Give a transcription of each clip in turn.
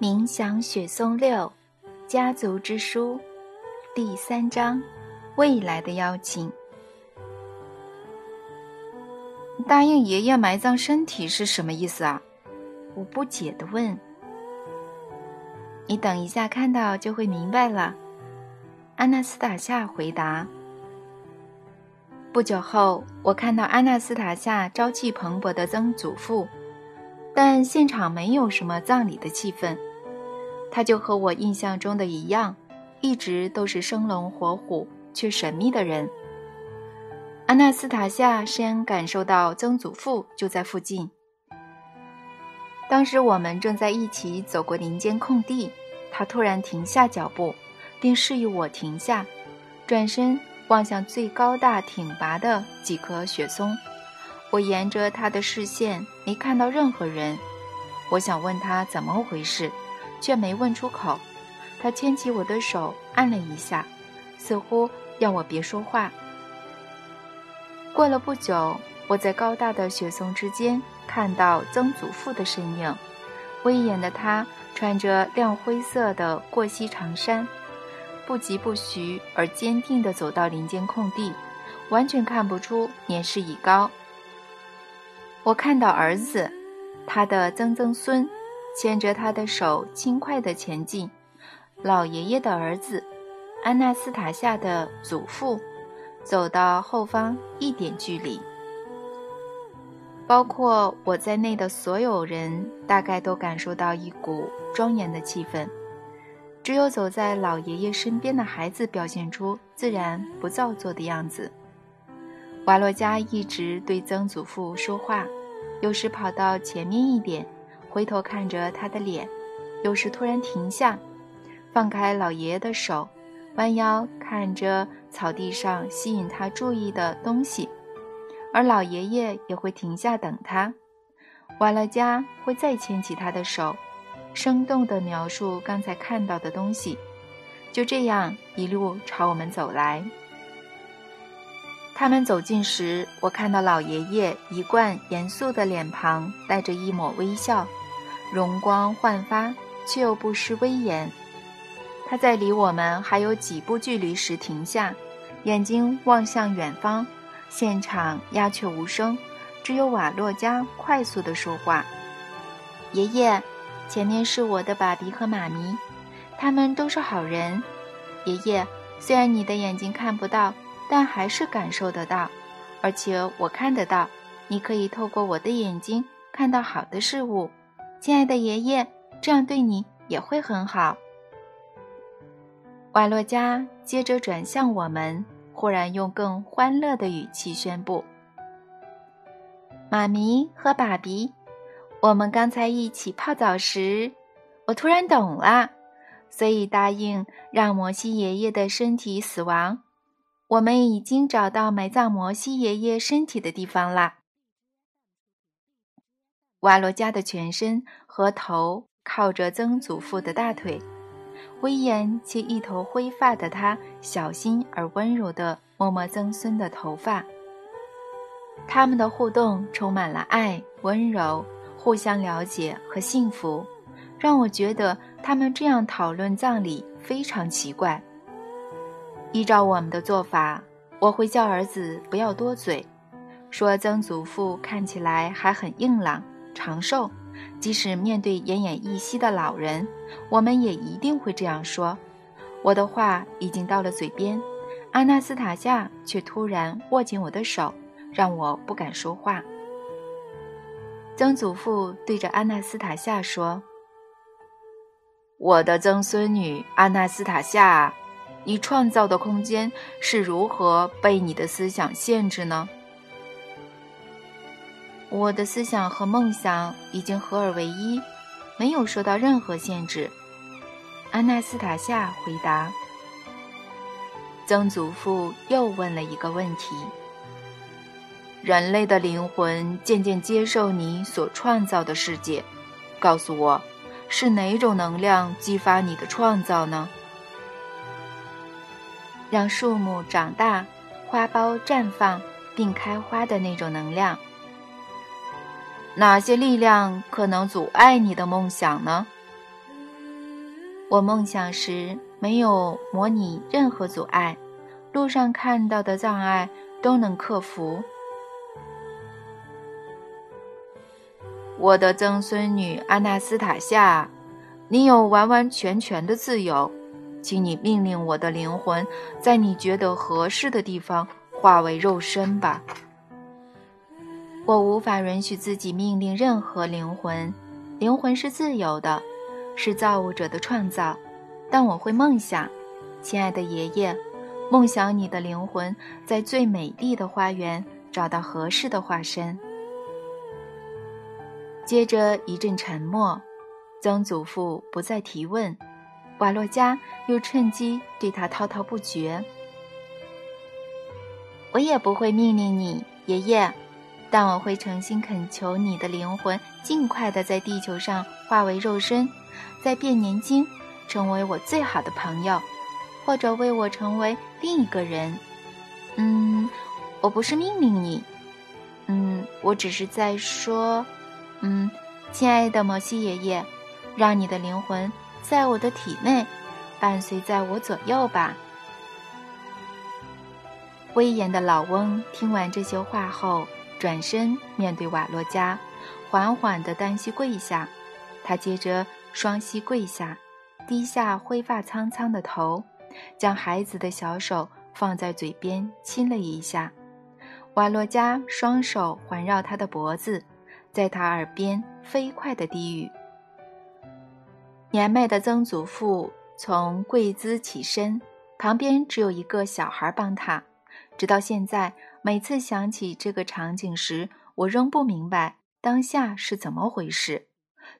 冥想雪松六，家族之书，第三章，未来的邀请。答应爷爷埋葬身体是什么意思啊？我不解的问。你等一下看到就会明白了。安娜斯塔夏回答。不久后，我看到阿纳斯塔夏朝气蓬勃的曾祖父，但现场没有什么葬礼的气氛。他就和我印象中的一样，一直都是生龙活虎却神秘的人。阿纳斯塔夏先感受到曾祖父就在附近。当时我们正在一起走过林间空地，他突然停下脚步，并示意我停下，转身望向最高大挺拔的几棵雪松。我沿着他的视线没看到任何人。我想问他怎么回事。却没问出口，他牵起我的手，按了一下，似乎要我别说话。过了不久，我在高大的雪松之间看到曾祖父的身影，威严的他穿着亮灰色的过膝长衫，不疾不徐而坚定地走到林间空地，完全看不出年事已高。我看到儿子，他的曾曾孙。牵着他的手，轻快地前进。老爷爷的儿子，安娜斯塔夏的祖父，走到后方一点距离。包括我在内的所有人，大概都感受到一股庄严的气氛。只有走在老爷爷身边的孩子，表现出自然不造作的样子。瓦洛加一直对曾祖父说话，有时跑到前面一点。回头看着他的脸，有时突然停下，放开老爷爷的手，弯腰看着草地上吸引他注意的东西，而老爷爷也会停下等他。瓦洛加会再牵起他的手，生动地描述刚才看到的东西。就这样一路朝我们走来。他们走近时，我看到老爷爷一贯严肃的脸庞带着一抹微笑。容光焕发，却又不失威严。他在离我们还有几步距离时停下，眼睛望向远方。现场鸦雀无声，只有瓦洛加快速地说话：“爷爷，前面是我的爸比和妈咪，他们都是好人。爷爷，虽然你的眼睛看不到，但还是感受得到，而且我看得到。你可以透过我的眼睛看到好的事物。”亲爱的爷爷，这样对你也会很好。瓦洛加接着转向我们，忽然用更欢乐的语气宣布：“妈咪和爸比，我们刚才一起泡澡时，我突然懂了，所以答应让摩西爷爷的身体死亡。我们已经找到埋葬摩西爷爷身体的地方了。”瓦罗加的全身和头靠着曾祖父的大腿，威严且一头灰发的他，小心而温柔地摸摸曾孙的头发。他们的互动充满了爱、温柔、互相了解和幸福，让我觉得他们这样讨论葬礼非常奇怪。依照我们的做法，我会叫儿子不要多嘴，说曾祖父看起来还很硬朗。长寿，即使面对奄奄一息的老人，我们也一定会这样说。我的话已经到了嘴边，阿纳斯塔夏却突然握紧我的手，让我不敢说话。曾祖父对着阿纳斯塔夏说：“我的曾孙女阿纳斯塔夏，你创造的空间是如何被你的思想限制呢？”我的思想和梦想已经合二为一，没有受到任何限制。安娜斯塔夏回答。曾祖父又问了一个问题：人类的灵魂渐渐接受你所创造的世界，告诉我，是哪种能量激发你的创造呢？让树木长大、花苞绽放并开花的那种能量。哪些力量可能阻碍你的梦想呢？我梦想时没有模拟任何阻碍，路上看到的障碍都能克服。我的曾孙女阿纳斯塔夏，你有完完全全的自由，请你命令我的灵魂在你觉得合适的地方化为肉身吧。我无法允许自己命令任何灵魂，灵魂是自由的，是造物者的创造。但我会梦想，亲爱的爷爷，梦想你的灵魂在最美丽的花园找到合适的化身。接着一阵沉默，曾祖父不再提问，瓦洛加又趁机对他滔滔不绝。我也不会命令你，爷爷。但我会诚心恳求你的灵魂尽快的在地球上化为肉身，再变年轻成为我最好的朋友，或者为我成为另一个人。嗯，我不是命令你，嗯，我只是在说，嗯，亲爱的摩西爷爷，让你的灵魂在我的体内，伴随在我左右吧。威严的老翁听完这些话后。转身面对瓦洛加，缓缓地单膝跪下。他接着双膝跪下，低下灰发苍苍的头，将孩子的小手放在嘴边亲了一下。瓦洛加双手环绕他的脖子，在他耳边飞快地低语。年迈的曾祖父从跪姿起身，旁边只有一个小孩帮他。直到现在。每次想起这个场景时，我仍不明白当下是怎么回事。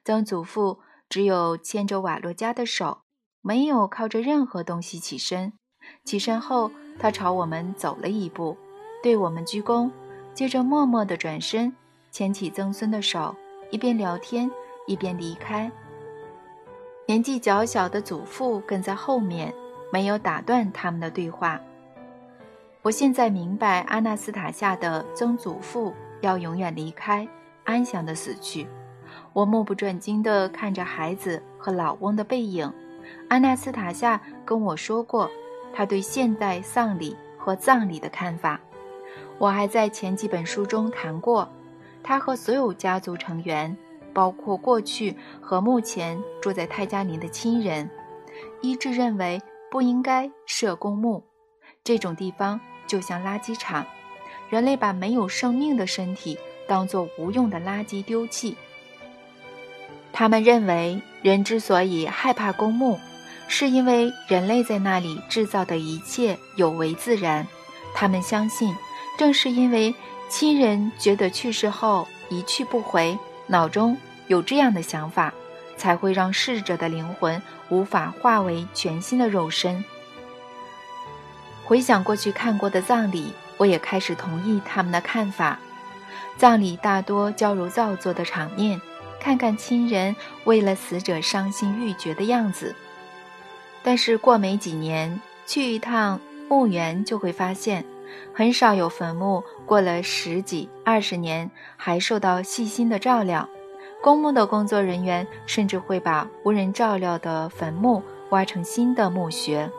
曾祖父只有牵着瓦洛加的手，没有靠着任何东西起身。起身后，他朝我们走了一步，对我们鞠躬，接着默默地转身，牵起曾孙的手，一边聊天一边离开。年纪较小的祖父跟在后面，没有打断他们的对话。我现在明白，阿纳斯塔夏的曾祖父要永远离开，安详的死去。我目不转睛地看着孩子和老翁的背影。阿纳斯塔夏跟我说过，他对现代丧礼和葬礼的看法。我还在前几本书中谈过，他和所有家族成员，包括过去和目前住在泰加林的亲人，一致认为不应该设公墓，这种地方。就像垃圾场，人类把没有生命的身体当作无用的垃圾丢弃。他们认为，人之所以害怕公墓，是因为人类在那里制造的一切有违自然。他们相信，正是因为亲人觉得去世后一去不回，脑中有这样的想法，才会让逝者的灵魂无法化为全新的肉身。回想过去看过的葬礼，我也开始同意他们的看法。葬礼大多矫揉造作的场面，看看亲人为了死者伤心欲绝的样子。但是过没几年，去一趟墓园就会发现，很少有坟墓过了十几二十年还受到细心的照料。公墓的工作人员甚至会把无人照料的坟墓挖成新的墓穴。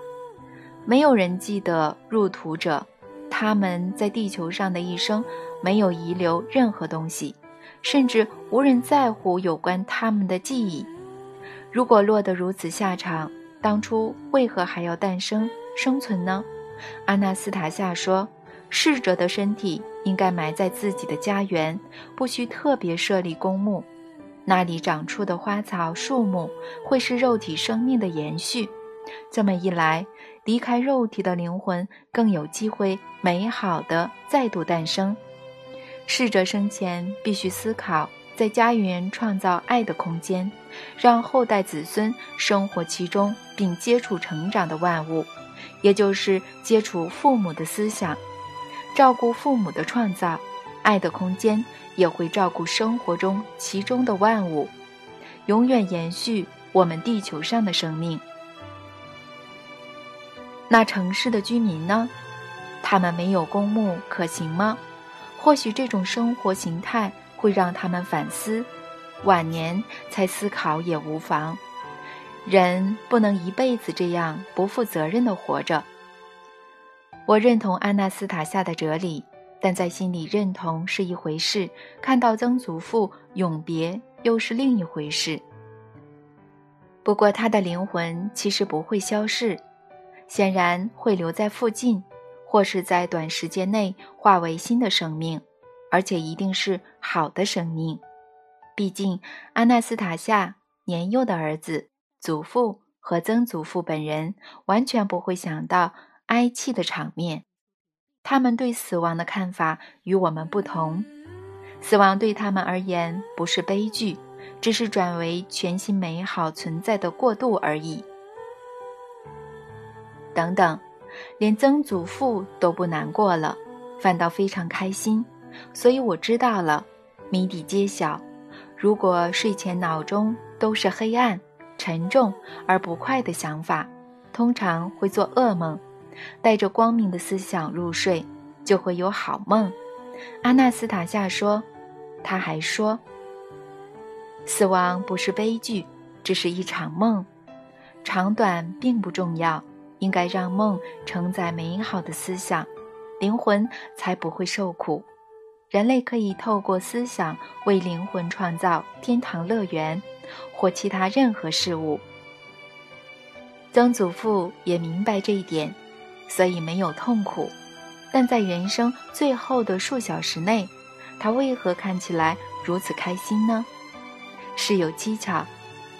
没有人记得入土者，他们在地球上的一生没有遗留任何东西，甚至无人在乎有关他们的记忆。如果落得如此下场，当初为何还要诞生生存呢？阿纳斯塔夏说：“逝者的身体应该埋在自己的家园，不需特别设立公墓。那里长出的花草树木会是肉体生命的延续。这么一来。”离开肉体的灵魂更有机会美好的再度诞生。逝者生前必须思考，在家园创造爱的空间，让后代子孙生活其中并接触成长的万物，也就是接触父母的思想，照顾父母的创造。爱的空间也会照顾生活中其中的万物，永远延续我们地球上的生命。那城市的居民呢？他们没有公墓可行吗？或许这种生活形态会让他们反思，晚年才思考也无妨。人不能一辈子这样不负责任的活着。我认同安娜斯塔夏的哲理，但在心里认同是一回事，看到曾祖父永别又是另一回事。不过他的灵魂其实不会消逝，显然会留在附近，或是在短时间内化为新的生命，而且一定是好的生命。毕竟安娜斯塔夏年幼的儿子。祖父和曾祖父本人完全不会想到哀泣的场面，他们对死亡的看法与我们不同。死亡对他们而言不是悲剧，只是转为全新美好存在的过渡而已。等等，连曾祖父都不难过了，反倒非常开心。所以我知道了，谜底揭晓。如果睡前脑中都是黑暗。沉重而不快的想法，通常会做噩梦；带着光明的思想入睡，就会有好梦。阿纳斯塔夏说。他还说：“死亡不是悲剧，只是一场梦，长短并不重要，应该让梦承载美好的思想，灵魂才不会受苦。人类可以透过思想为灵魂创造天堂乐园。”或其他任何事物。曾祖父也明白这一点，所以没有痛苦。但在人生最后的数小时内，他为何看起来如此开心呢？事有蹊跷，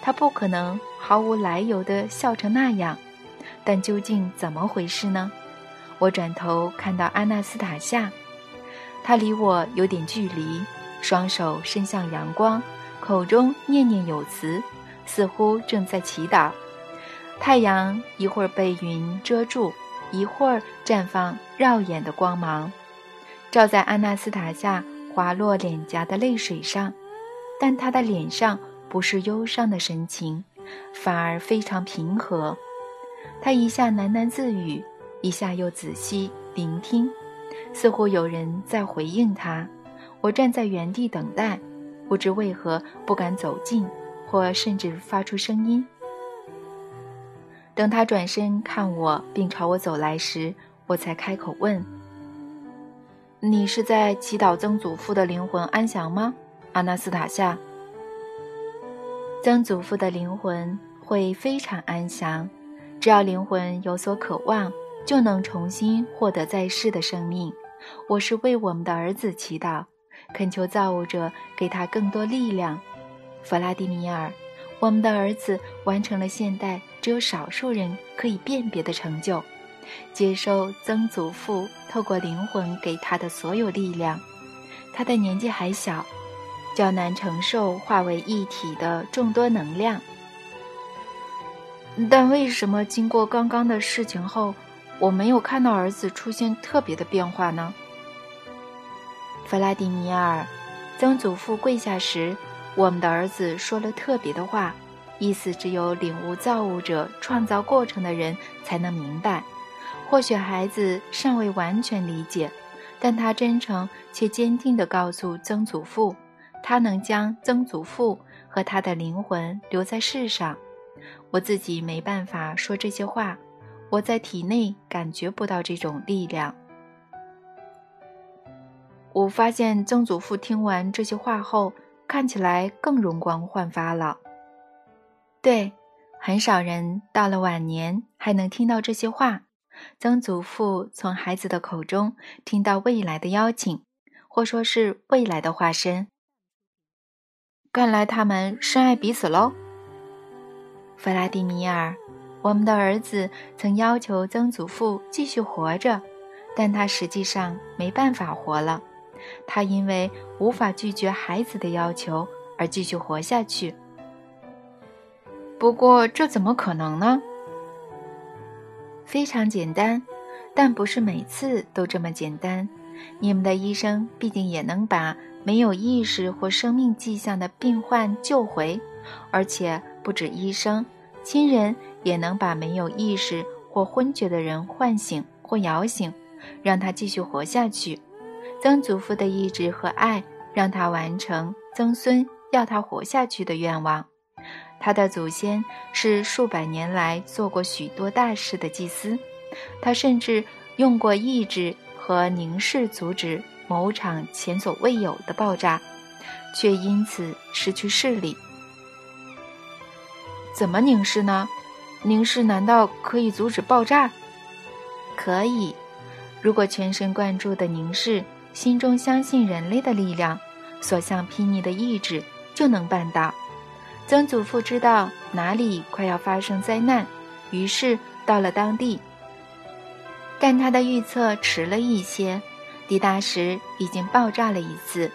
他不可能毫无来由地笑成那样。但究竟怎么回事呢？我转头看到阿纳斯塔夏，他离我有点距离，双手伸向阳光。口中念念有词，似乎正在祈祷。太阳一会儿被云遮住，一会儿绽放耀眼的光芒，照在安娜斯塔夏滑落脸颊的泪水上。但她的脸上不是忧伤的神情，反而非常平和。她一下喃喃自语，一下又仔细聆听，似乎有人在回应她。我站在原地等待。不知为何不敢走近，或甚至发出声音。等他转身看我，并朝我走来时，我才开口问：“你是在祈祷曾祖父的灵魂安详吗，阿纳斯塔夏？”曾祖父的灵魂会非常安详，只要灵魂有所渴望，就能重新获得在世的生命。我是为我们的儿子祈祷。恳求造物者给他更多力量，弗拉迪米尔，我们的儿子完成了现代只有少数人可以辨别的成就，接受曾祖父透过灵魂给他的所有力量。他的年纪还小，较难承受化为一体的众多能量。但为什么经过刚刚的事情后，我没有看到儿子出现特别的变化呢？弗拉迪米尔，曾祖父跪下时，我们的儿子说了特别的话，意思只有领悟造物者创造过程的人才能明白。或许孩子尚未完全理解，但他真诚且坚定地告诉曾祖父，他能将曾祖父和他的灵魂留在世上。我自己没办法说这些话，我在体内感觉不到这种力量。我发现曾祖父听完这些话后，看起来更容光焕发了。对，很少人到了晚年还能听到这些话。曾祖父从孩子的口中听到未来的邀请，或说是未来的化身。看来他们深爱彼此喽。弗拉迪米尔，我们的儿子曾要求曾祖父继续活着，但他实际上没办法活了。他因为无法拒绝孩子的要求而继续活下去。不过这怎么可能呢？非常简单，但不是每次都这么简单。你们的医生毕竟也能把没有意识或生命迹象的病患救回，而且不止医生，亲人也能把没有意识或昏厥的人唤醒或摇醒，让他继续活下去。曾祖父的意志和爱让他完成曾孙要他活下去的愿望。他的祖先是数百年来做过许多大事的祭司，他甚至用过意志和凝视阻止某场前所未有的爆炸，却因此失去视力。怎么凝视呢？凝视难道可以阻止爆炸？可以，如果全神贯注的凝视，心中相信人类的力量，所向披靡的意志，就能办到。曾祖父知道哪里快要发生灾难，于是到了当地。但他的预测迟了一些，抵达时已经爆炸了一次。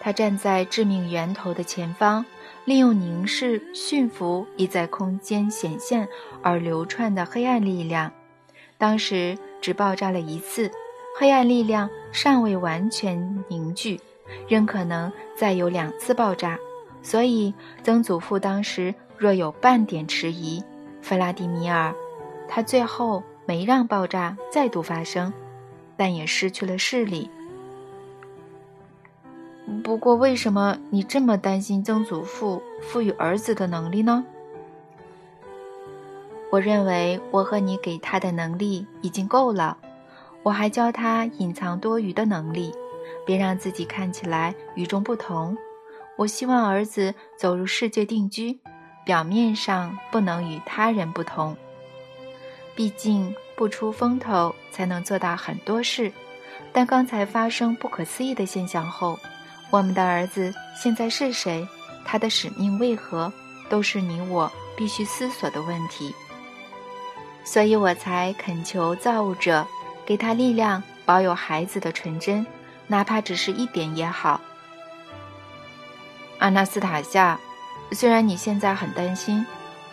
他站在致命源头的前方。利用凝视驯服已在空间显现而流窜的黑暗力量，当时只爆炸了一次，黑暗力量尚未完全凝聚，仍可能再有两次爆炸。所以曾祖父当时若有半点迟疑，弗拉迪米尔，他最后没让爆炸再度发生，但也失去了视力。不过，为什么你这么担心曾祖父赋予儿子的能力呢？我认为我和你给他的能力已经够了，我还教他隐藏多余的能力，别让自己看起来与众不同。我希望儿子走入世界定居，表面上不能与他人不同。毕竟不出风头才能做到很多事。但刚才发生不可思议的现象后。我们的儿子现在是谁？他的使命为何？都是你我必须思索的问题。所以我才恳求造物者给他力量，保有孩子的纯真，哪怕只是一点也好。阿纳斯塔夏，虽然你现在很担心，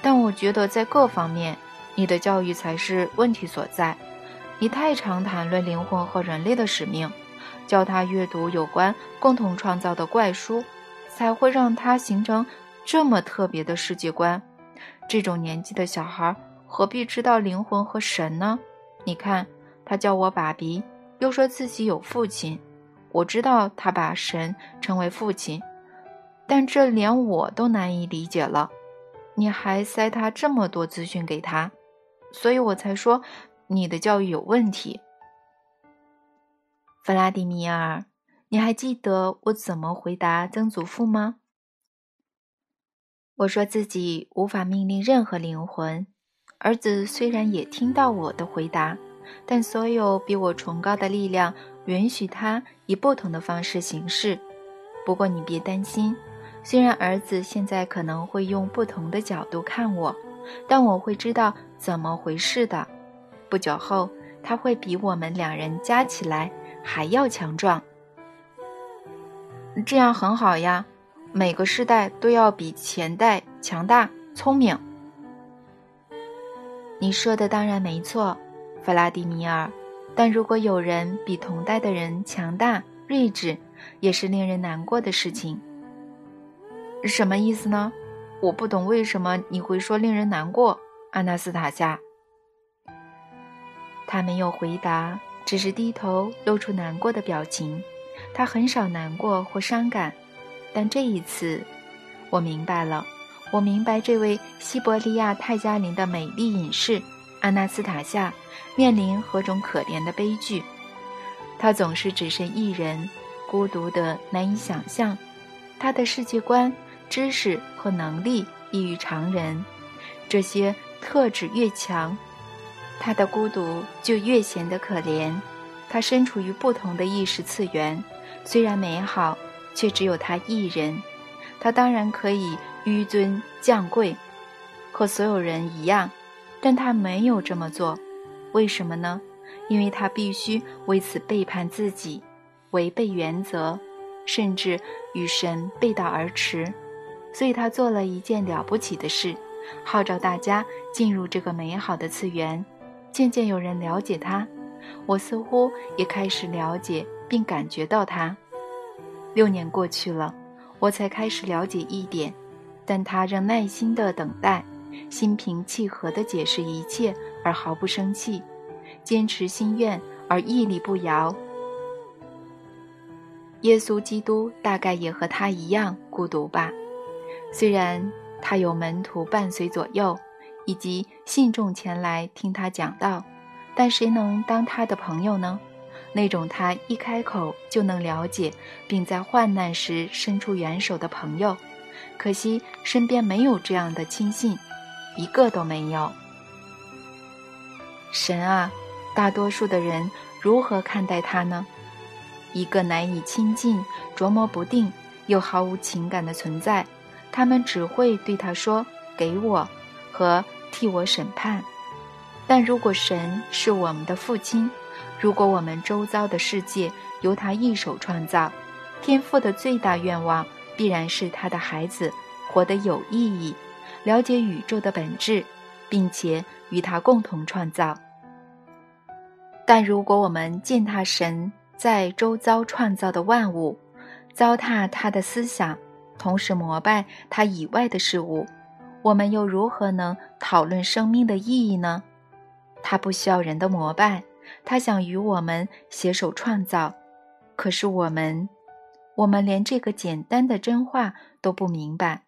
但我觉得在各方面，你的教育才是问题所在。你太常谈论灵魂和人类的使命。教他阅读有关共同创造的怪书，才会让他形成这么特别的世界观。这种年纪的小孩何必知道灵魂和神呢？你看，他叫我爸比，又说自己有父亲。我知道他把神称为父亲，但这连我都难以理解了。你还塞他这么多资讯给他，所以我才说你的教育有问题。弗拉迪米尔，你还记得我怎么回答曾祖父吗？我说自己无法命令任何灵魂。儿子虽然也听到我的回答，但所有比我崇高的力量允许他以不同的方式行事。不过你别担心，虽然儿子现在可能会用不同的角度看我，但我会知道怎么回事的。不久后，他会比我们两人加起来。还要强壮，这样很好呀。每个世代都要比前代强大、聪明。你说的当然没错，弗拉迪米尔。但如果有人比同代的人强大、睿智，也是令人难过的事情。什么意思呢？我不懂为什么你会说令人难过，阿纳斯塔夏。他没有回答。只是低头露出难过的表情，他很少难过或伤感，但这一次，我明白了。我明白这位西伯利亚泰加林的美丽隐士阿纳斯塔夏面临何种可怜的悲剧。他总是只身一人，孤独的难以想象。他的世界观、知识和能力异于常人，这些特质越强。他的孤独就越显得可怜。他身处于不同的意识次元，虽然美好，却只有他一人。他当然可以纡尊降贵，和所有人一样，但他没有这么做。为什么呢？因为他必须为此背叛自己，违背原则，甚至与神背道而驰。所以他做了一件了不起的事，号召大家进入这个美好的次元。渐渐有人了解他，我似乎也开始了解并感觉到他。六年过去了，我才开始了解一点，但他仍耐心地等待，心平气和地解释一切而毫不生气，坚持心愿而屹立不摇。耶稣基督大概也和他一样孤独吧。虽然他有门徒伴随左右，以及信众前来听他讲道，但谁能当他的朋友呢？那种他一开口就能了解，并在患难时伸出援手的朋友，可惜身边没有这样的亲信，一个都没有。神啊，大多数的人如何看待他呢？一个难以亲近、琢磨不定又毫无情感的存在，他们只会对他说“给我”和“替我审判”。但如果神是我们的父亲，如果我们周遭的世界由他一手创造，天父的最大愿望必然是他的孩子活得有意义，了解宇宙的本质，并且与他共同创造。但如果我们践踏神在周遭创造的万物，糟蹋他的思想，同时膜拜他以外的事物，我们又如何能讨论生命的意义呢？他不需要人的膜拜。他想与我们携手创造，可是我们，我们连这个简单的真话都不明白。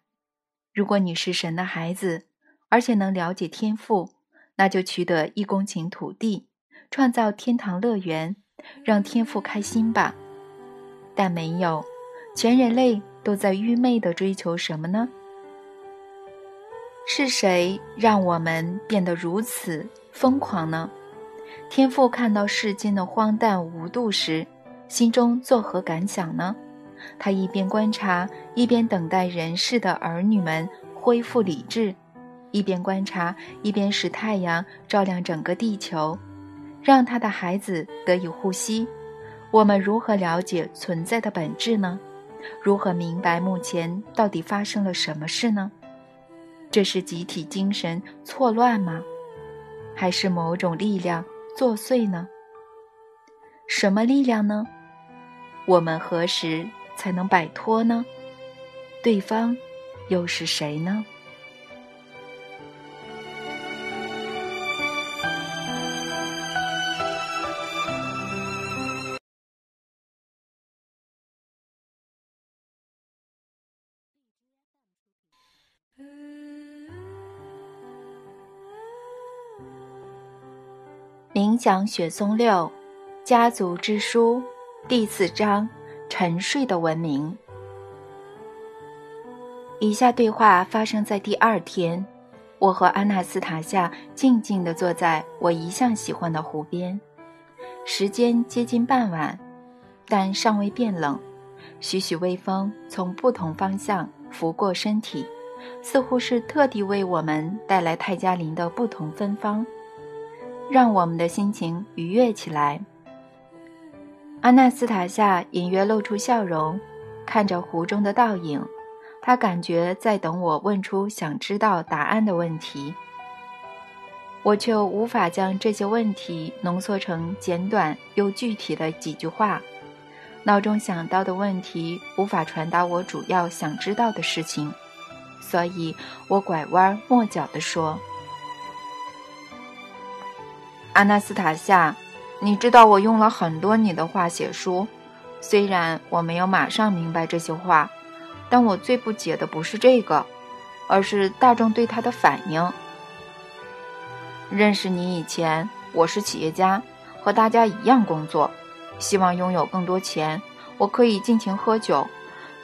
如果你是神的孩子，而且能了解天赋，那就取得一公顷土地，创造天堂乐园，让天父开心吧。但没有，全人类都在愚昧地追求什么呢？是谁让我们变得如此疯狂呢？天父看到世间的荒诞无度时，心中作何感想呢？他一边观察，一边等待人世的儿女们恢复理智；一边观察，一边使太阳照亮整个地球，让他的孩子得以呼吸。我们如何了解存在的本质呢？如何明白目前到底发生了什么事呢？这是集体精神错乱吗？还是某种力量？作祟呢？什么力量呢？我们何时才能摆脱呢？对方又是谁呢？冥想雪松六，家族之书，第四章：沉睡的文明。以下对话发生在第二天，我和阿纳斯塔夏静静地坐在我一向喜欢的湖边，时间接近傍晚，但尚未变冷，徐徐微风从不同方向拂过身体，似乎是特地为我们带来泰加林的不同芬芳。让我们的心情愉悦起来。阿纳斯塔夏隐约露出笑容，看着湖中的倒影，他感觉在等我问出想知道答案的问题。我却无法将这些问题浓缩成简短又具体的几句话，脑中想到的问题无法传达我主要想知道的事情，所以我拐弯抹角地说。阿纳斯塔夏，你知道我用了很多你的话写书，虽然我没有马上明白这些话，但我最不解的不是这个，而是大众对他的反应。认识你以前，我是企业家，和大家一样工作，希望拥有更多钱，我可以尽情喝酒，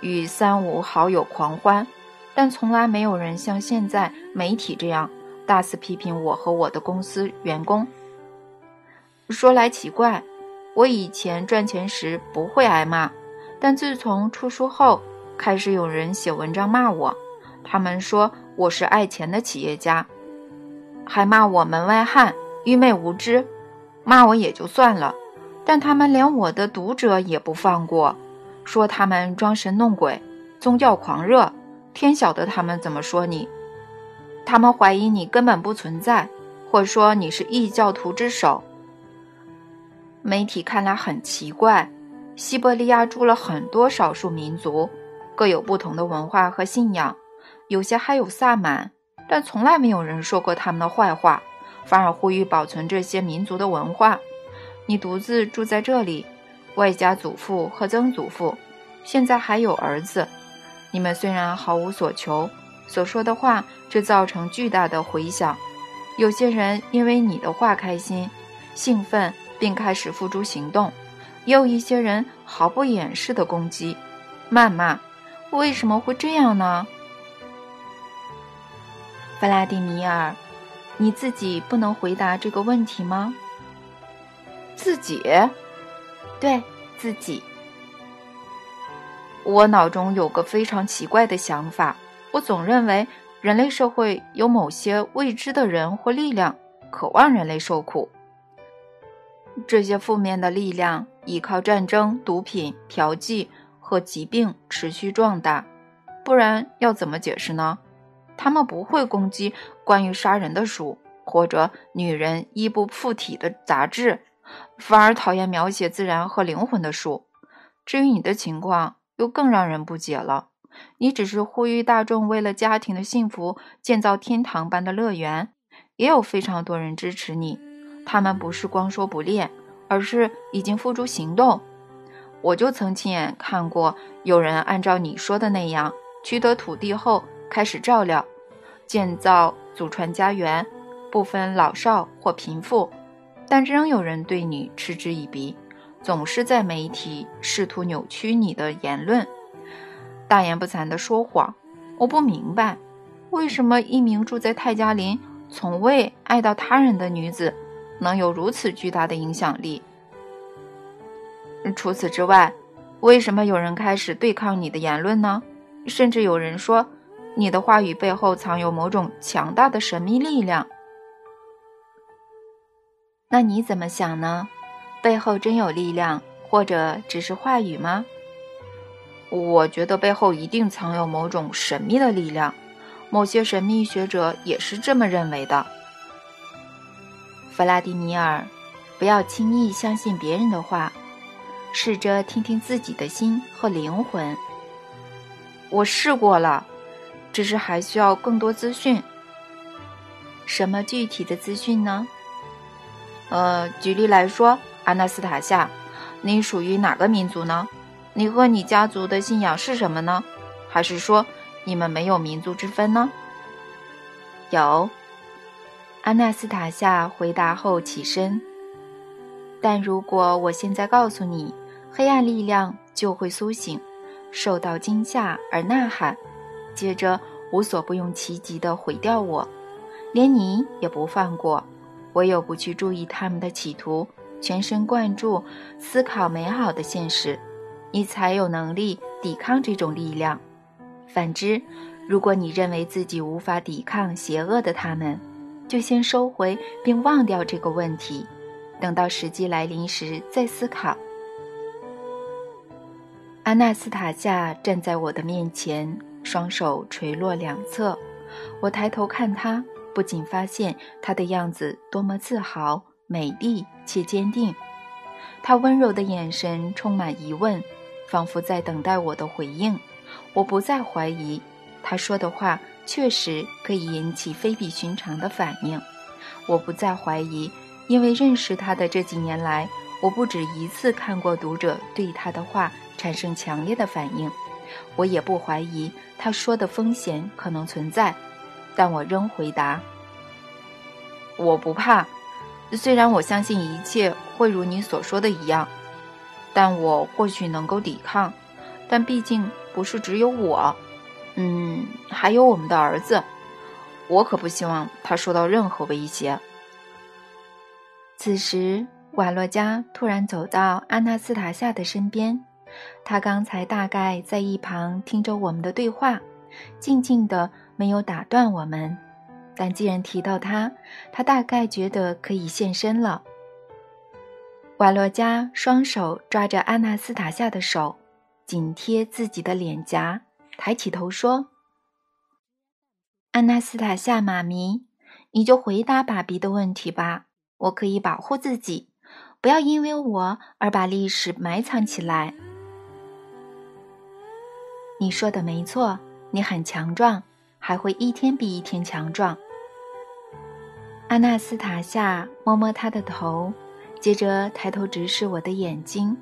与三五好友狂欢，但从来没有人像现在媒体这样大肆批评我和我的公司员工。说来奇怪，我以前赚钱时不会挨骂，但自从出书后，开始有人写文章骂我。他们说我是爱钱的企业家，还骂我门外汉、愚昧无知。骂我也就算了，但他们连我的读者也不放过，说他们装神弄鬼、宗教狂热。天晓得他们怎么说你？他们怀疑你根本不存在，或说你是异教徒之首。媒体看来很奇怪，西伯利亚住了很多少数民族，各有不同的文化和信仰，有些还有萨满，但从来没有人说过他们的坏话，反而呼吁保存这些民族的文化。你独自住在这里，外加祖父和曾祖父，现在还有儿子。你们虽然毫无所求，所说的话却造成巨大的回响。有些人因为你的话开心、兴奋，并开始付诸行动；也有一些人毫不掩饰的攻击、谩骂。为什么会这样呢？弗拉迪米尔，你自己不能回答这个问题吗？自己？对，自己。我脑中有个非常奇怪的想法，我总认为人类社会有某些未知的人或力量，渴望人类受苦。这些负面的力量依靠战争、毒品、嫖妓和疾病持续壮大，不然要怎么解释呢？他们不会攻击关于杀人的书或者女人衣不附体的杂志，反而讨厌描写自然和灵魂的书。至于你的情况，又更让人不解了。你只是呼吁大众为了家庭的幸福建造天堂般的乐园，也有非常多人支持你。他们不是光说不练，而是已经付诸行动。我就曾亲眼看过有人按照你说的那样，取得土地后开始照料、建造祖传家园，不分老少或贫富，但仍有人对你嗤之以鼻。总是在媒体试图扭曲你的言论，大言不惭的说谎。我不明白，为什么一名住在泰加林、从未爱到他人的女子，能有如此巨大的影响力？除此之外，为什么有人开始对抗你的言论呢？甚至有人说，你的话语背后藏有某种强大的神秘力量。那你怎么想呢？背后真有力量，或者只是话语吗？我觉得背后一定藏有某种神秘的力量，某些神秘学者也是这么认为的。弗拉迪米尔，不要轻易相信别人的话，试着听听自己的心和灵魂。我试过了，只是还需要更多资讯。什么具体的资讯呢？呃，举例来说。阿纳斯塔夏，你属于哪个民族呢？你和你家族的信仰是什么呢？还是说你们没有民族之分呢？有。阿纳斯塔夏回答后起身。但如果我现在告诉你，黑暗力量就会苏醒，受到惊吓而呐喊，接着无所不用其极地毁掉我，连你也不放过。唯有不去注意他们的企图。全神贯注思考美好的现实，你才有能力抵抗这种力量。反之，如果你认为自己无法抵抗邪恶的他们，就先收回并忘掉这个问题，等到时机来临时再思考。阿纳斯塔夏站在我的面前，双手垂落两侧。我抬头看他，不仅发现他的样子多么自豪。美丽且坚定，他温柔的眼神充满疑问，仿佛在等待我的回应。我不再怀疑，他说的话确实可以引起非比寻常的反应。我不再怀疑，因为认识他的这几年来，我不止一次看过读者对他的话产生强烈的反应。我也不怀疑他说的风险可能存在，但我仍回答：我不怕。虽然我相信一切会如你所说的一样，但我或许能够抵抗。但毕竟不是只有我，嗯，还有我们的儿子。我可不希望他受到任何威胁。此时，瓦洛加突然走到阿纳斯塔夏的身边，他刚才大概在一旁听着我们的对话，静静的没有打断我们。但既然提到他，他大概觉得可以现身了。瓦洛加双手抓着阿纳斯塔夏的手，紧贴自己的脸颊，抬起头说：“阿纳斯塔夏妈咪，你就回答爸比的问题吧。我可以保护自己，不要因为我而把历史埋藏起来。”你说的没错，你很强壮。还会一天比一天强壮。阿纳斯塔夏摸摸他的头，接着抬头直视我的眼睛，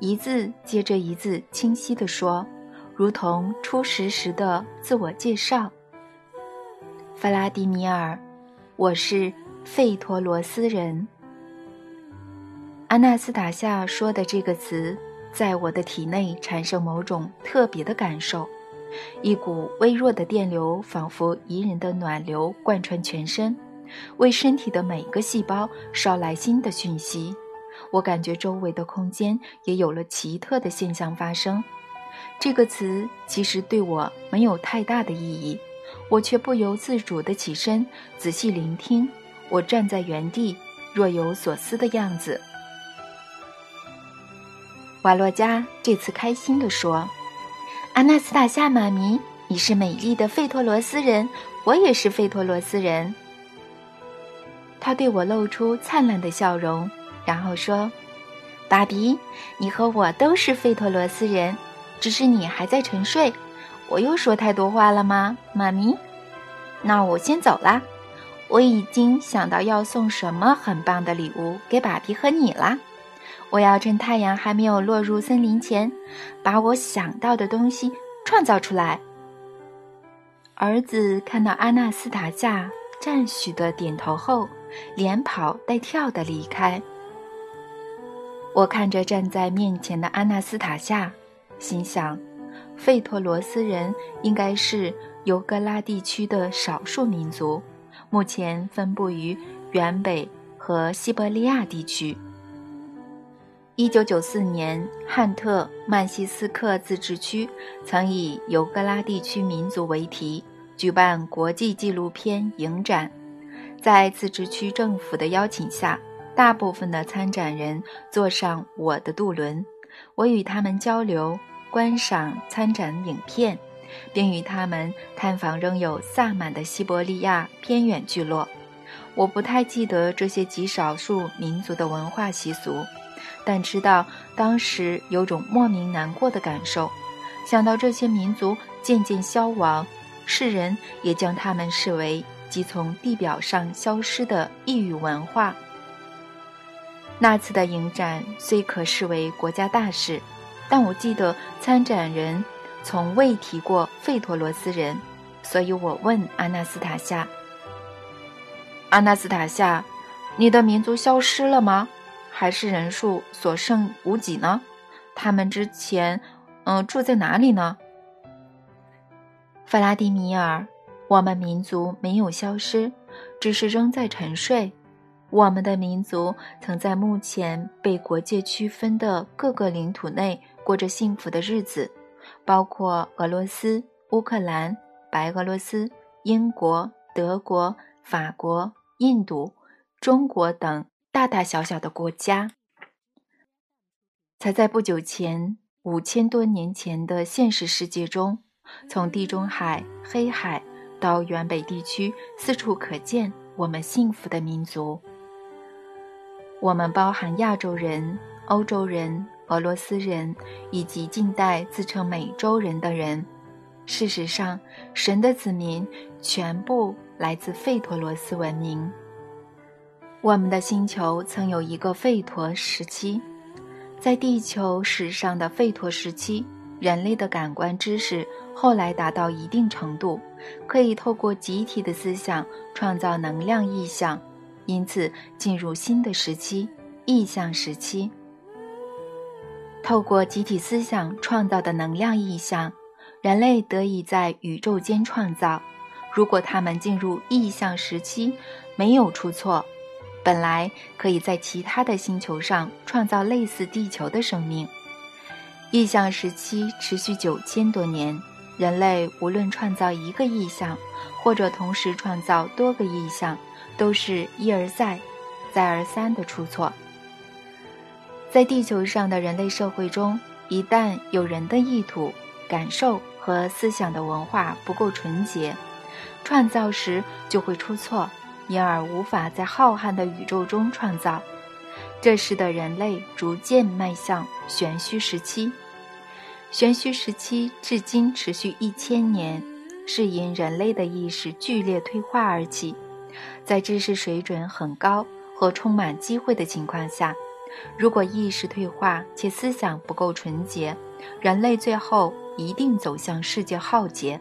一字接着一字清晰地说，如同初识时的自我介绍。弗拉迪米尔，我是费托罗斯人。阿纳斯塔夏说的这个词，在我的体内产生某种特别的感受，一股微弱的电流，仿佛宜人的暖流贯穿全身，为身体的每个细胞捎来新的讯息。我感觉周围的空间也有了奇特的现象发生。这个词其实对我没有太大的意义。我却不由自主地起身，仔细聆听。我站在原地，若有所思的样子。瓦洛加这次开心地说：“阿纳斯塔夏妈咪，你是美丽的费托罗斯人，我也是费托罗斯人。”他对我露出灿烂的笑容，然后说：“爸比，你和我都是费托罗斯人，只是你还在沉睡。”我又说太多话了吗，妈咪？那我先走啦。我已经想到要送什么很棒的礼物给爸比和你啦。我要趁太阳还没有落入森林前，把我想到的东西创造出来。儿子看到阿纳斯塔夏赞许的点头后，连跑带跳的离开。我看着站在面前的阿纳斯塔夏，心想。费托罗斯人应该是尤格拉地区的少数民族，目前分布于远北和西伯利亚地区。一九九四年，汉特曼西斯克自治区曾以尤格拉地区民族为题举办国际纪录片影展，在自治区政府的邀请下，大部分的参展人坐上我的渡轮，我与他们交流。观赏参展影片，并与他们探访仍有萨满的西伯利亚偏远聚落。我不太记得这些极少数民族的文化习俗，但知道当时有种莫名难过的感受。想到这些民族渐渐消亡，世人也将他们视为即从地表上消失的异域文化。那次的影展虽可视为国家大事。但我记得参展人从未提过费托罗斯人，所以我问阿纳斯塔夏：“阿纳斯塔夏，你的民族消失了吗？还是人数所剩无几呢？他们之前，嗯，住在哪里呢？”弗拉迪米尔，我们民族没有消失，只是仍在沉睡。我们的民族曾在目前被国界区分的各个领土内。过着幸福的日子，包括俄罗斯、乌克兰、白俄罗斯、英国、德国、法国、印度、中国等大大小小的国家。才在不久前，五千多年前的现实世界中，从地中海、黑海到远北地区，四处可见我们幸福的民族。我们包含亚洲人、欧洲人。俄罗斯人以及近代自称美洲人的人，事实上，神的子民全部来自费陀罗斯文明。我们的星球曾有一个费陀时期，在地球史上的费陀时期，人类的感官知识后来达到一定程度，可以透过集体的思想创造能量意象，因此进入新的时期——意象时期。透过集体思想创造的能量意象，人类得以在宇宙间创造。如果他们进入意象时期，没有出错，本来可以在其他的星球上创造类似地球的生命。意象时期持续九千多年，人类无论创造一个意象，或者同时创造多个意象，都是一而再、再而三的出错。在地球上的人类社会中，一旦有人的意图、感受和思想的文化不够纯洁，创造时就会出错，因而无法在浩瀚的宇宙中创造。这时的人类逐渐迈向玄虚时期。玄虚时期至今持续一千年，是因人类的意识剧烈退化而起。在知识水准很高和充满机会的情况下。如果意识退化且思想不够纯洁，人类最后一定走向世界浩劫。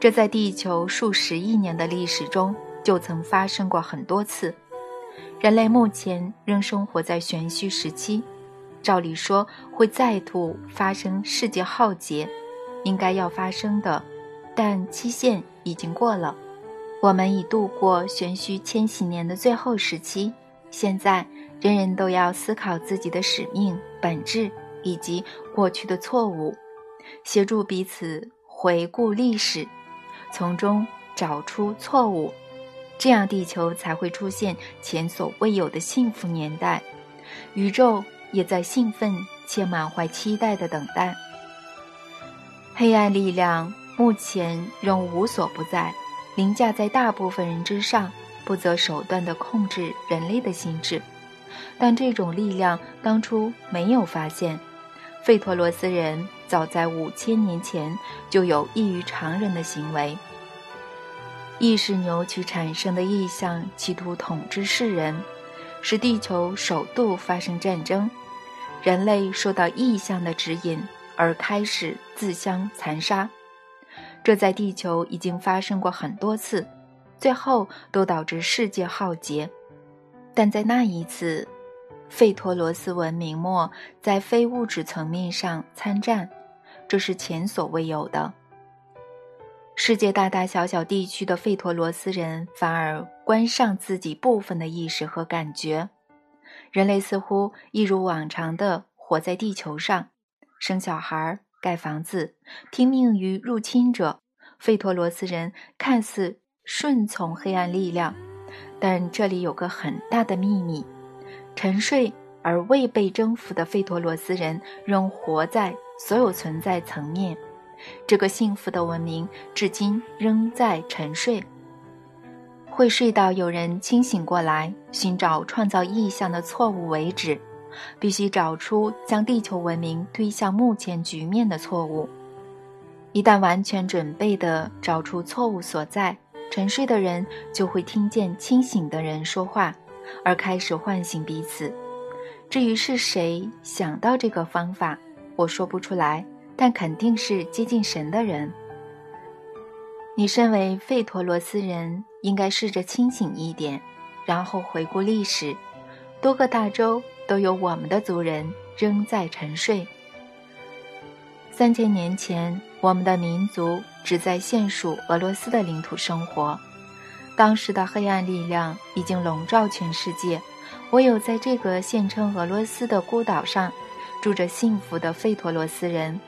这在地球数十亿年的历史中就曾发生过很多次。人类目前仍生活在玄虚时期，照理说会再度发生世界浩劫，应该要发生的，但期限已经过了。我们已度过玄虚千禧年的最后时期，现在人人都要思考自己的使命、本质以及过去的错误，协助彼此回顾历史。从中找出错误，这样地球才会出现前所未有的幸福年代。宇宙也在兴奋且满怀期待地等待。黑暗力量目前仍无所不在，凌驾在大部分人之上，不择手段地控制人类的心智。但这种力量当初没有发现，费陀罗斯人。早在五千年前就有异于常人的行为，意识扭曲产生的意象，企图统治世人，使地球首度发生战争。人类受到意象的指引而开始自相残杀，这在地球已经发生过很多次，最后都导致世界浩劫。但在那一次，费托罗斯文明末在非物质层面上参战。这是前所未有的。世界大大小小地区的费陀罗斯人反而关上自己部分的意识和感觉，人类似乎一如往常的活在地球上，生小孩、盖房子，听命于入侵者。费陀罗斯人看似顺从黑暗力量，但这里有个很大的秘密：沉睡而未被征服的费陀罗斯人仍活在。所有存在层面，这个幸福的文明至今仍在沉睡，会睡到有人清醒过来，寻找创造意象的错误为止。必须找出将地球文明推向目前局面的错误。一旦完全准备地找出错误所在，沉睡的人就会听见清醒的人说话，而开始唤醒彼此。至于是谁想到这个方法？我说不出来，但肯定是接近神的人。你身为费陀罗斯人，应该试着清醒一点，然后回顾历史。多个大洲都有我们的族人仍在沉睡。三千年前，我们的民族只在现属俄罗斯的领土生活，当时的黑暗力量已经笼罩全世界，唯有在这个现称俄罗斯的孤岛上。住着幸福的费陀罗斯人，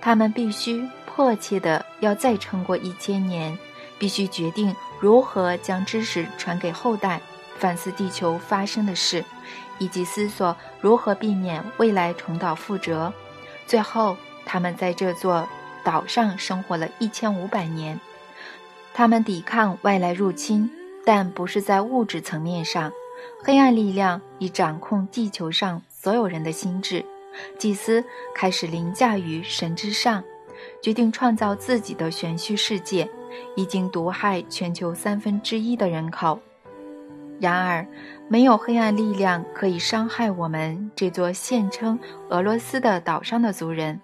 他们必须迫切的要再撑过一千年，必须决定如何将知识传给后代，反思地球发生的事，以及思索如何避免未来重蹈覆辙。最后，他们在这座岛上生活了一千五百年，他们抵抗外来入侵，但不是在物质层面上，黑暗力量已掌控地球上。所有人的心智，祭司开始凌驾于神之上，决定创造自己的玄虚世界，已经毒害全球三分之一的人口。然而，没有黑暗力量可以伤害我们这座现称俄罗斯的岛上的族人。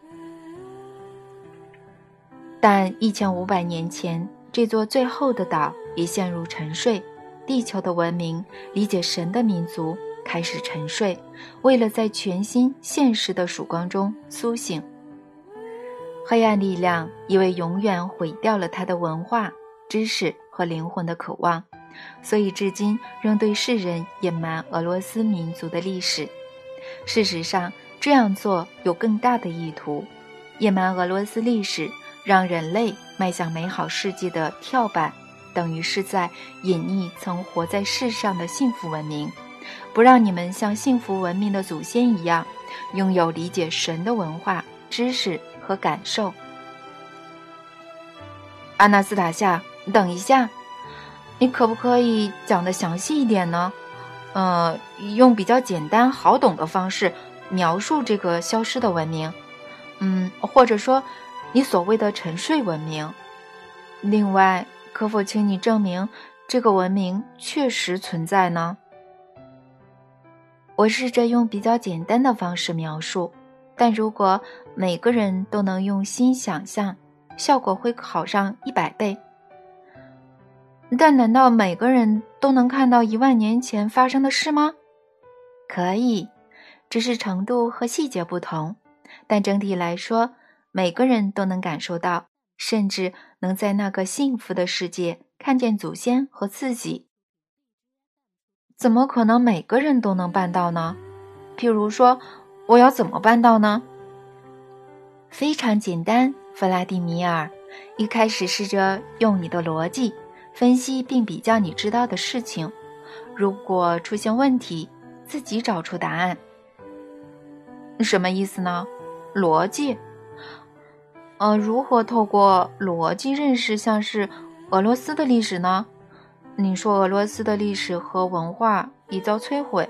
但一千五百年前，这座最后的岛也陷入沉睡，地球的文明理解神的民族。开始沉睡，为了在全新现实的曙光中苏醒。黑暗力量以为永远毁掉了他的文化、知识和灵魂的渴望，所以至今仍对世人隐瞒俄罗斯民族的历史。事实上，这样做有更大的意图：隐瞒俄罗斯历史，让人类迈向美好世界的跳板，等于是在隐匿曾活在世上的幸福文明。不让你们像幸福文明的祖先一样，拥有理解神的文化、知识和感受。阿纳斯塔夏，等一下，你可不可以讲的详细一点呢？呃，用比较简单好懂的方式描述这个消失的文明，嗯，或者说你所谓的沉睡文明。另外，可否请你证明这个文明确实存在呢？我试着用比较简单的方式描述，但如果每个人都能用心想象，效果会好上一百倍。但难道每个人都能看到一万年前发生的事吗？可以，只是程度和细节不同。但整体来说，每个人都能感受到，甚至能在那个幸福的世界看见祖先和自己。怎么可能每个人都能办到呢？譬如说，我要怎么办到呢？非常简单，弗拉迪米尔。一开始试着用你的逻辑。分析并比较你知道的事情，如果出现问题，自己找出答案。什么意思呢？逻辑？呃，如何透过逻辑认识像是俄罗斯的历史呢？你说俄罗斯的历史和文化已遭摧毁，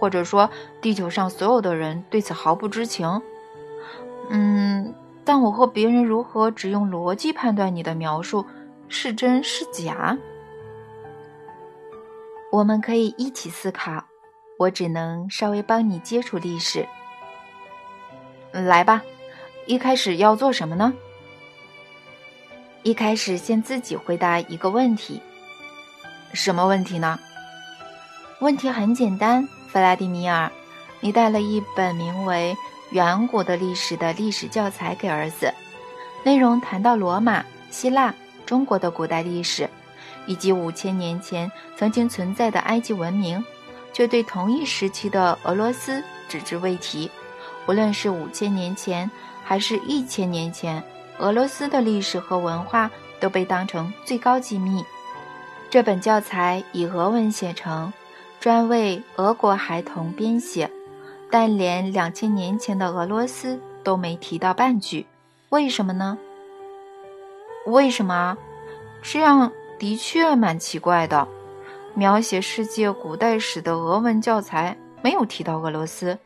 或者说地球上所有的人对此毫不知情？嗯，但我和别人如何只用逻辑判断你的描述？是真是假？我们可以一起思考。我只能稍微帮你接触历史。来吧，一开始要做什么呢？一开始先自己回答一个问题。什么问题呢？问题很简单，弗拉迪米尔，你带了一本名为《远古的历史》的历史教材给儿子，内容谈到罗马、希腊。中国的古代历史，以及五千年前曾经存在的埃及文明，却对同一时期的俄罗斯只字未提。无论是五千年前还是一千年前，俄罗斯的历史和文化都被当成最高机密。这本教材以俄文写成，专为俄国孩童编写，但连两千年前的俄罗斯都没提到半句。为什么呢？为什么？这样的确蛮奇怪的。描写世界古代史的俄文教材没有提到俄罗斯，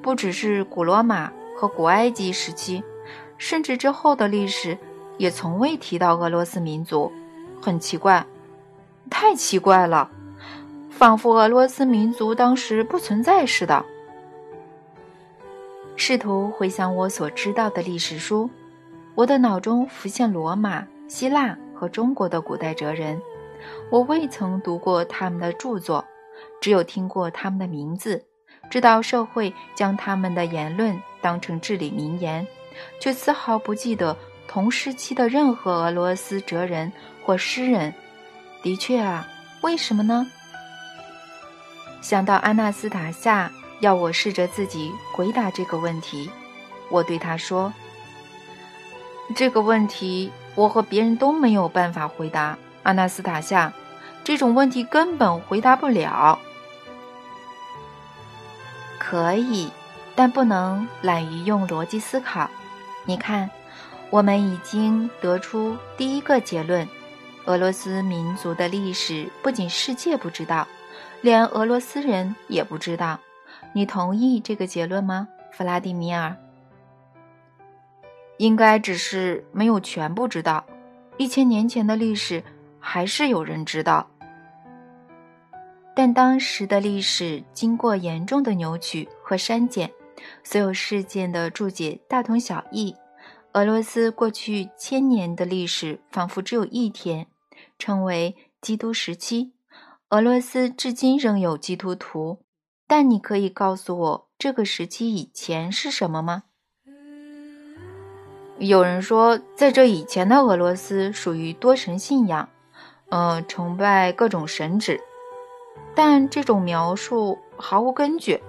不只是古罗马和古埃及时期，甚至之后的历史也从未提到俄罗斯民族。很奇怪，太奇怪了，仿佛俄罗斯民族当时不存在似的。试图回想我所知道的历史书。我的脑中浮现罗马、希腊和中国的古代哲人，我未曾读过他们的著作，只有听过他们的名字，知道社会将他们的言论当成至理名言，却丝毫不记得同时期的任何俄罗斯哲人或诗人。的确啊，为什么呢？想到阿纳斯塔夏要我试着自己回答这个问题，我对他说。这个问题我和别人都没有办法回答，阿纳斯塔夏，这种问题根本回答不了。可以，但不能懒于用逻辑思考。你看，我们已经得出第一个结论：俄罗斯民族的历史不仅世界不知道，连俄罗斯人也不知道。你同意这个结论吗，弗拉迪米尔？应该只是没有全部知道，一千年前的历史还是有人知道，但当时的历史经过严重的扭曲和删减，所有事件的注解大同小异。俄罗斯过去千年的历史仿佛只有一天，称为基督时期。俄罗斯至今仍有基督徒，但你可以告诉我这个时期以前是什么吗？有人说，在这以前的俄罗斯属于多神信仰，嗯，崇拜各种神祇，但这种描述毫无根据。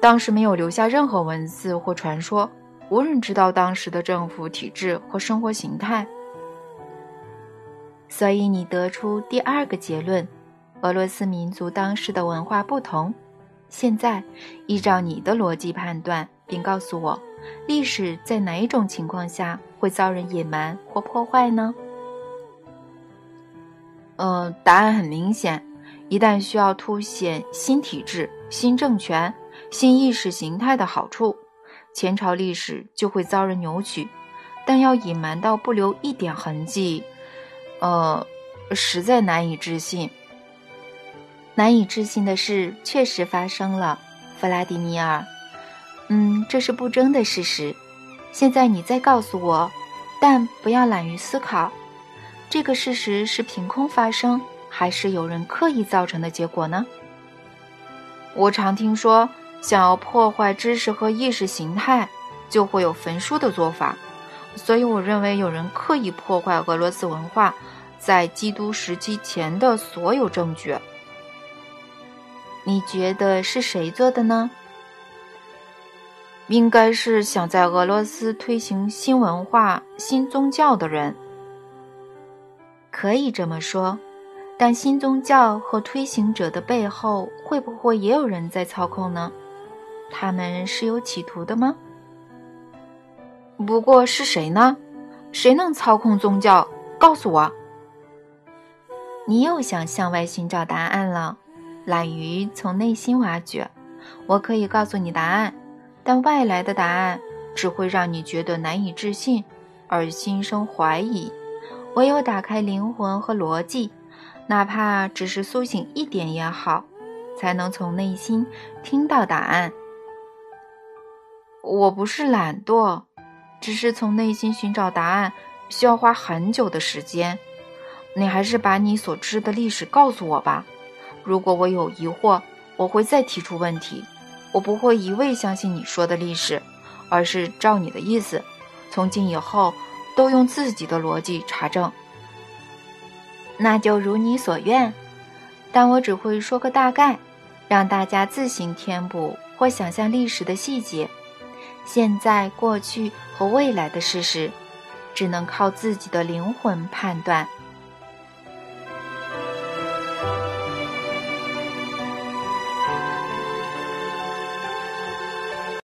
当时没有留下任何文字或传说，无人知道当时的政府体制或生活形态。所以你得出第二个结论：俄罗斯民族当时的文化不同。现在，依照你的逻辑判断，并告诉我。历史在哪一种情况下会遭人隐瞒或破坏呢？呃，答案很明显，一旦需要凸显新体制、新政权、新意识形态的好处，前朝历史就会遭人扭曲。但要隐瞒到不留一点痕迹，呃，实在难以置信。难以置信的事确实发生了，弗拉迪米尔。嗯，这是不争的事实。现在你再告诉我，但不要懒于思考，这个事实是凭空发生，还是有人刻意造成的结果呢？我常听说，想要破坏知识和意识形态，就会有焚书的做法。所以，我认为有人刻意破坏俄罗斯文化在基督时期前的所有证据。你觉得是谁做的呢？应该是想在俄罗斯推行新文化、新宗教的人。可以这么说，但新宗教和推行者的背后，会不会也有人在操控呢？他们是有企图的吗？不过是谁呢？谁能操控宗教？告诉我。你又想向外寻找答案了。懒于从内心挖掘，我可以告诉你答案，但外来的答案只会让你觉得难以置信，而心生怀疑。唯有打开灵魂和逻辑，哪怕只是苏醒一点也好，才能从内心听到答案。我不是懒惰，只是从内心寻找答案需要花很久的时间。你还是把你所知的历史告诉我吧。如果我有疑惑，我会再提出问题。我不会一味相信你说的历史，而是照你的意思，从今以后都用自己的逻辑查证。那就如你所愿，但我只会说个大概，让大家自行填补或想象历史的细节。现在、过去和未来的事实，只能靠自己的灵魂判断。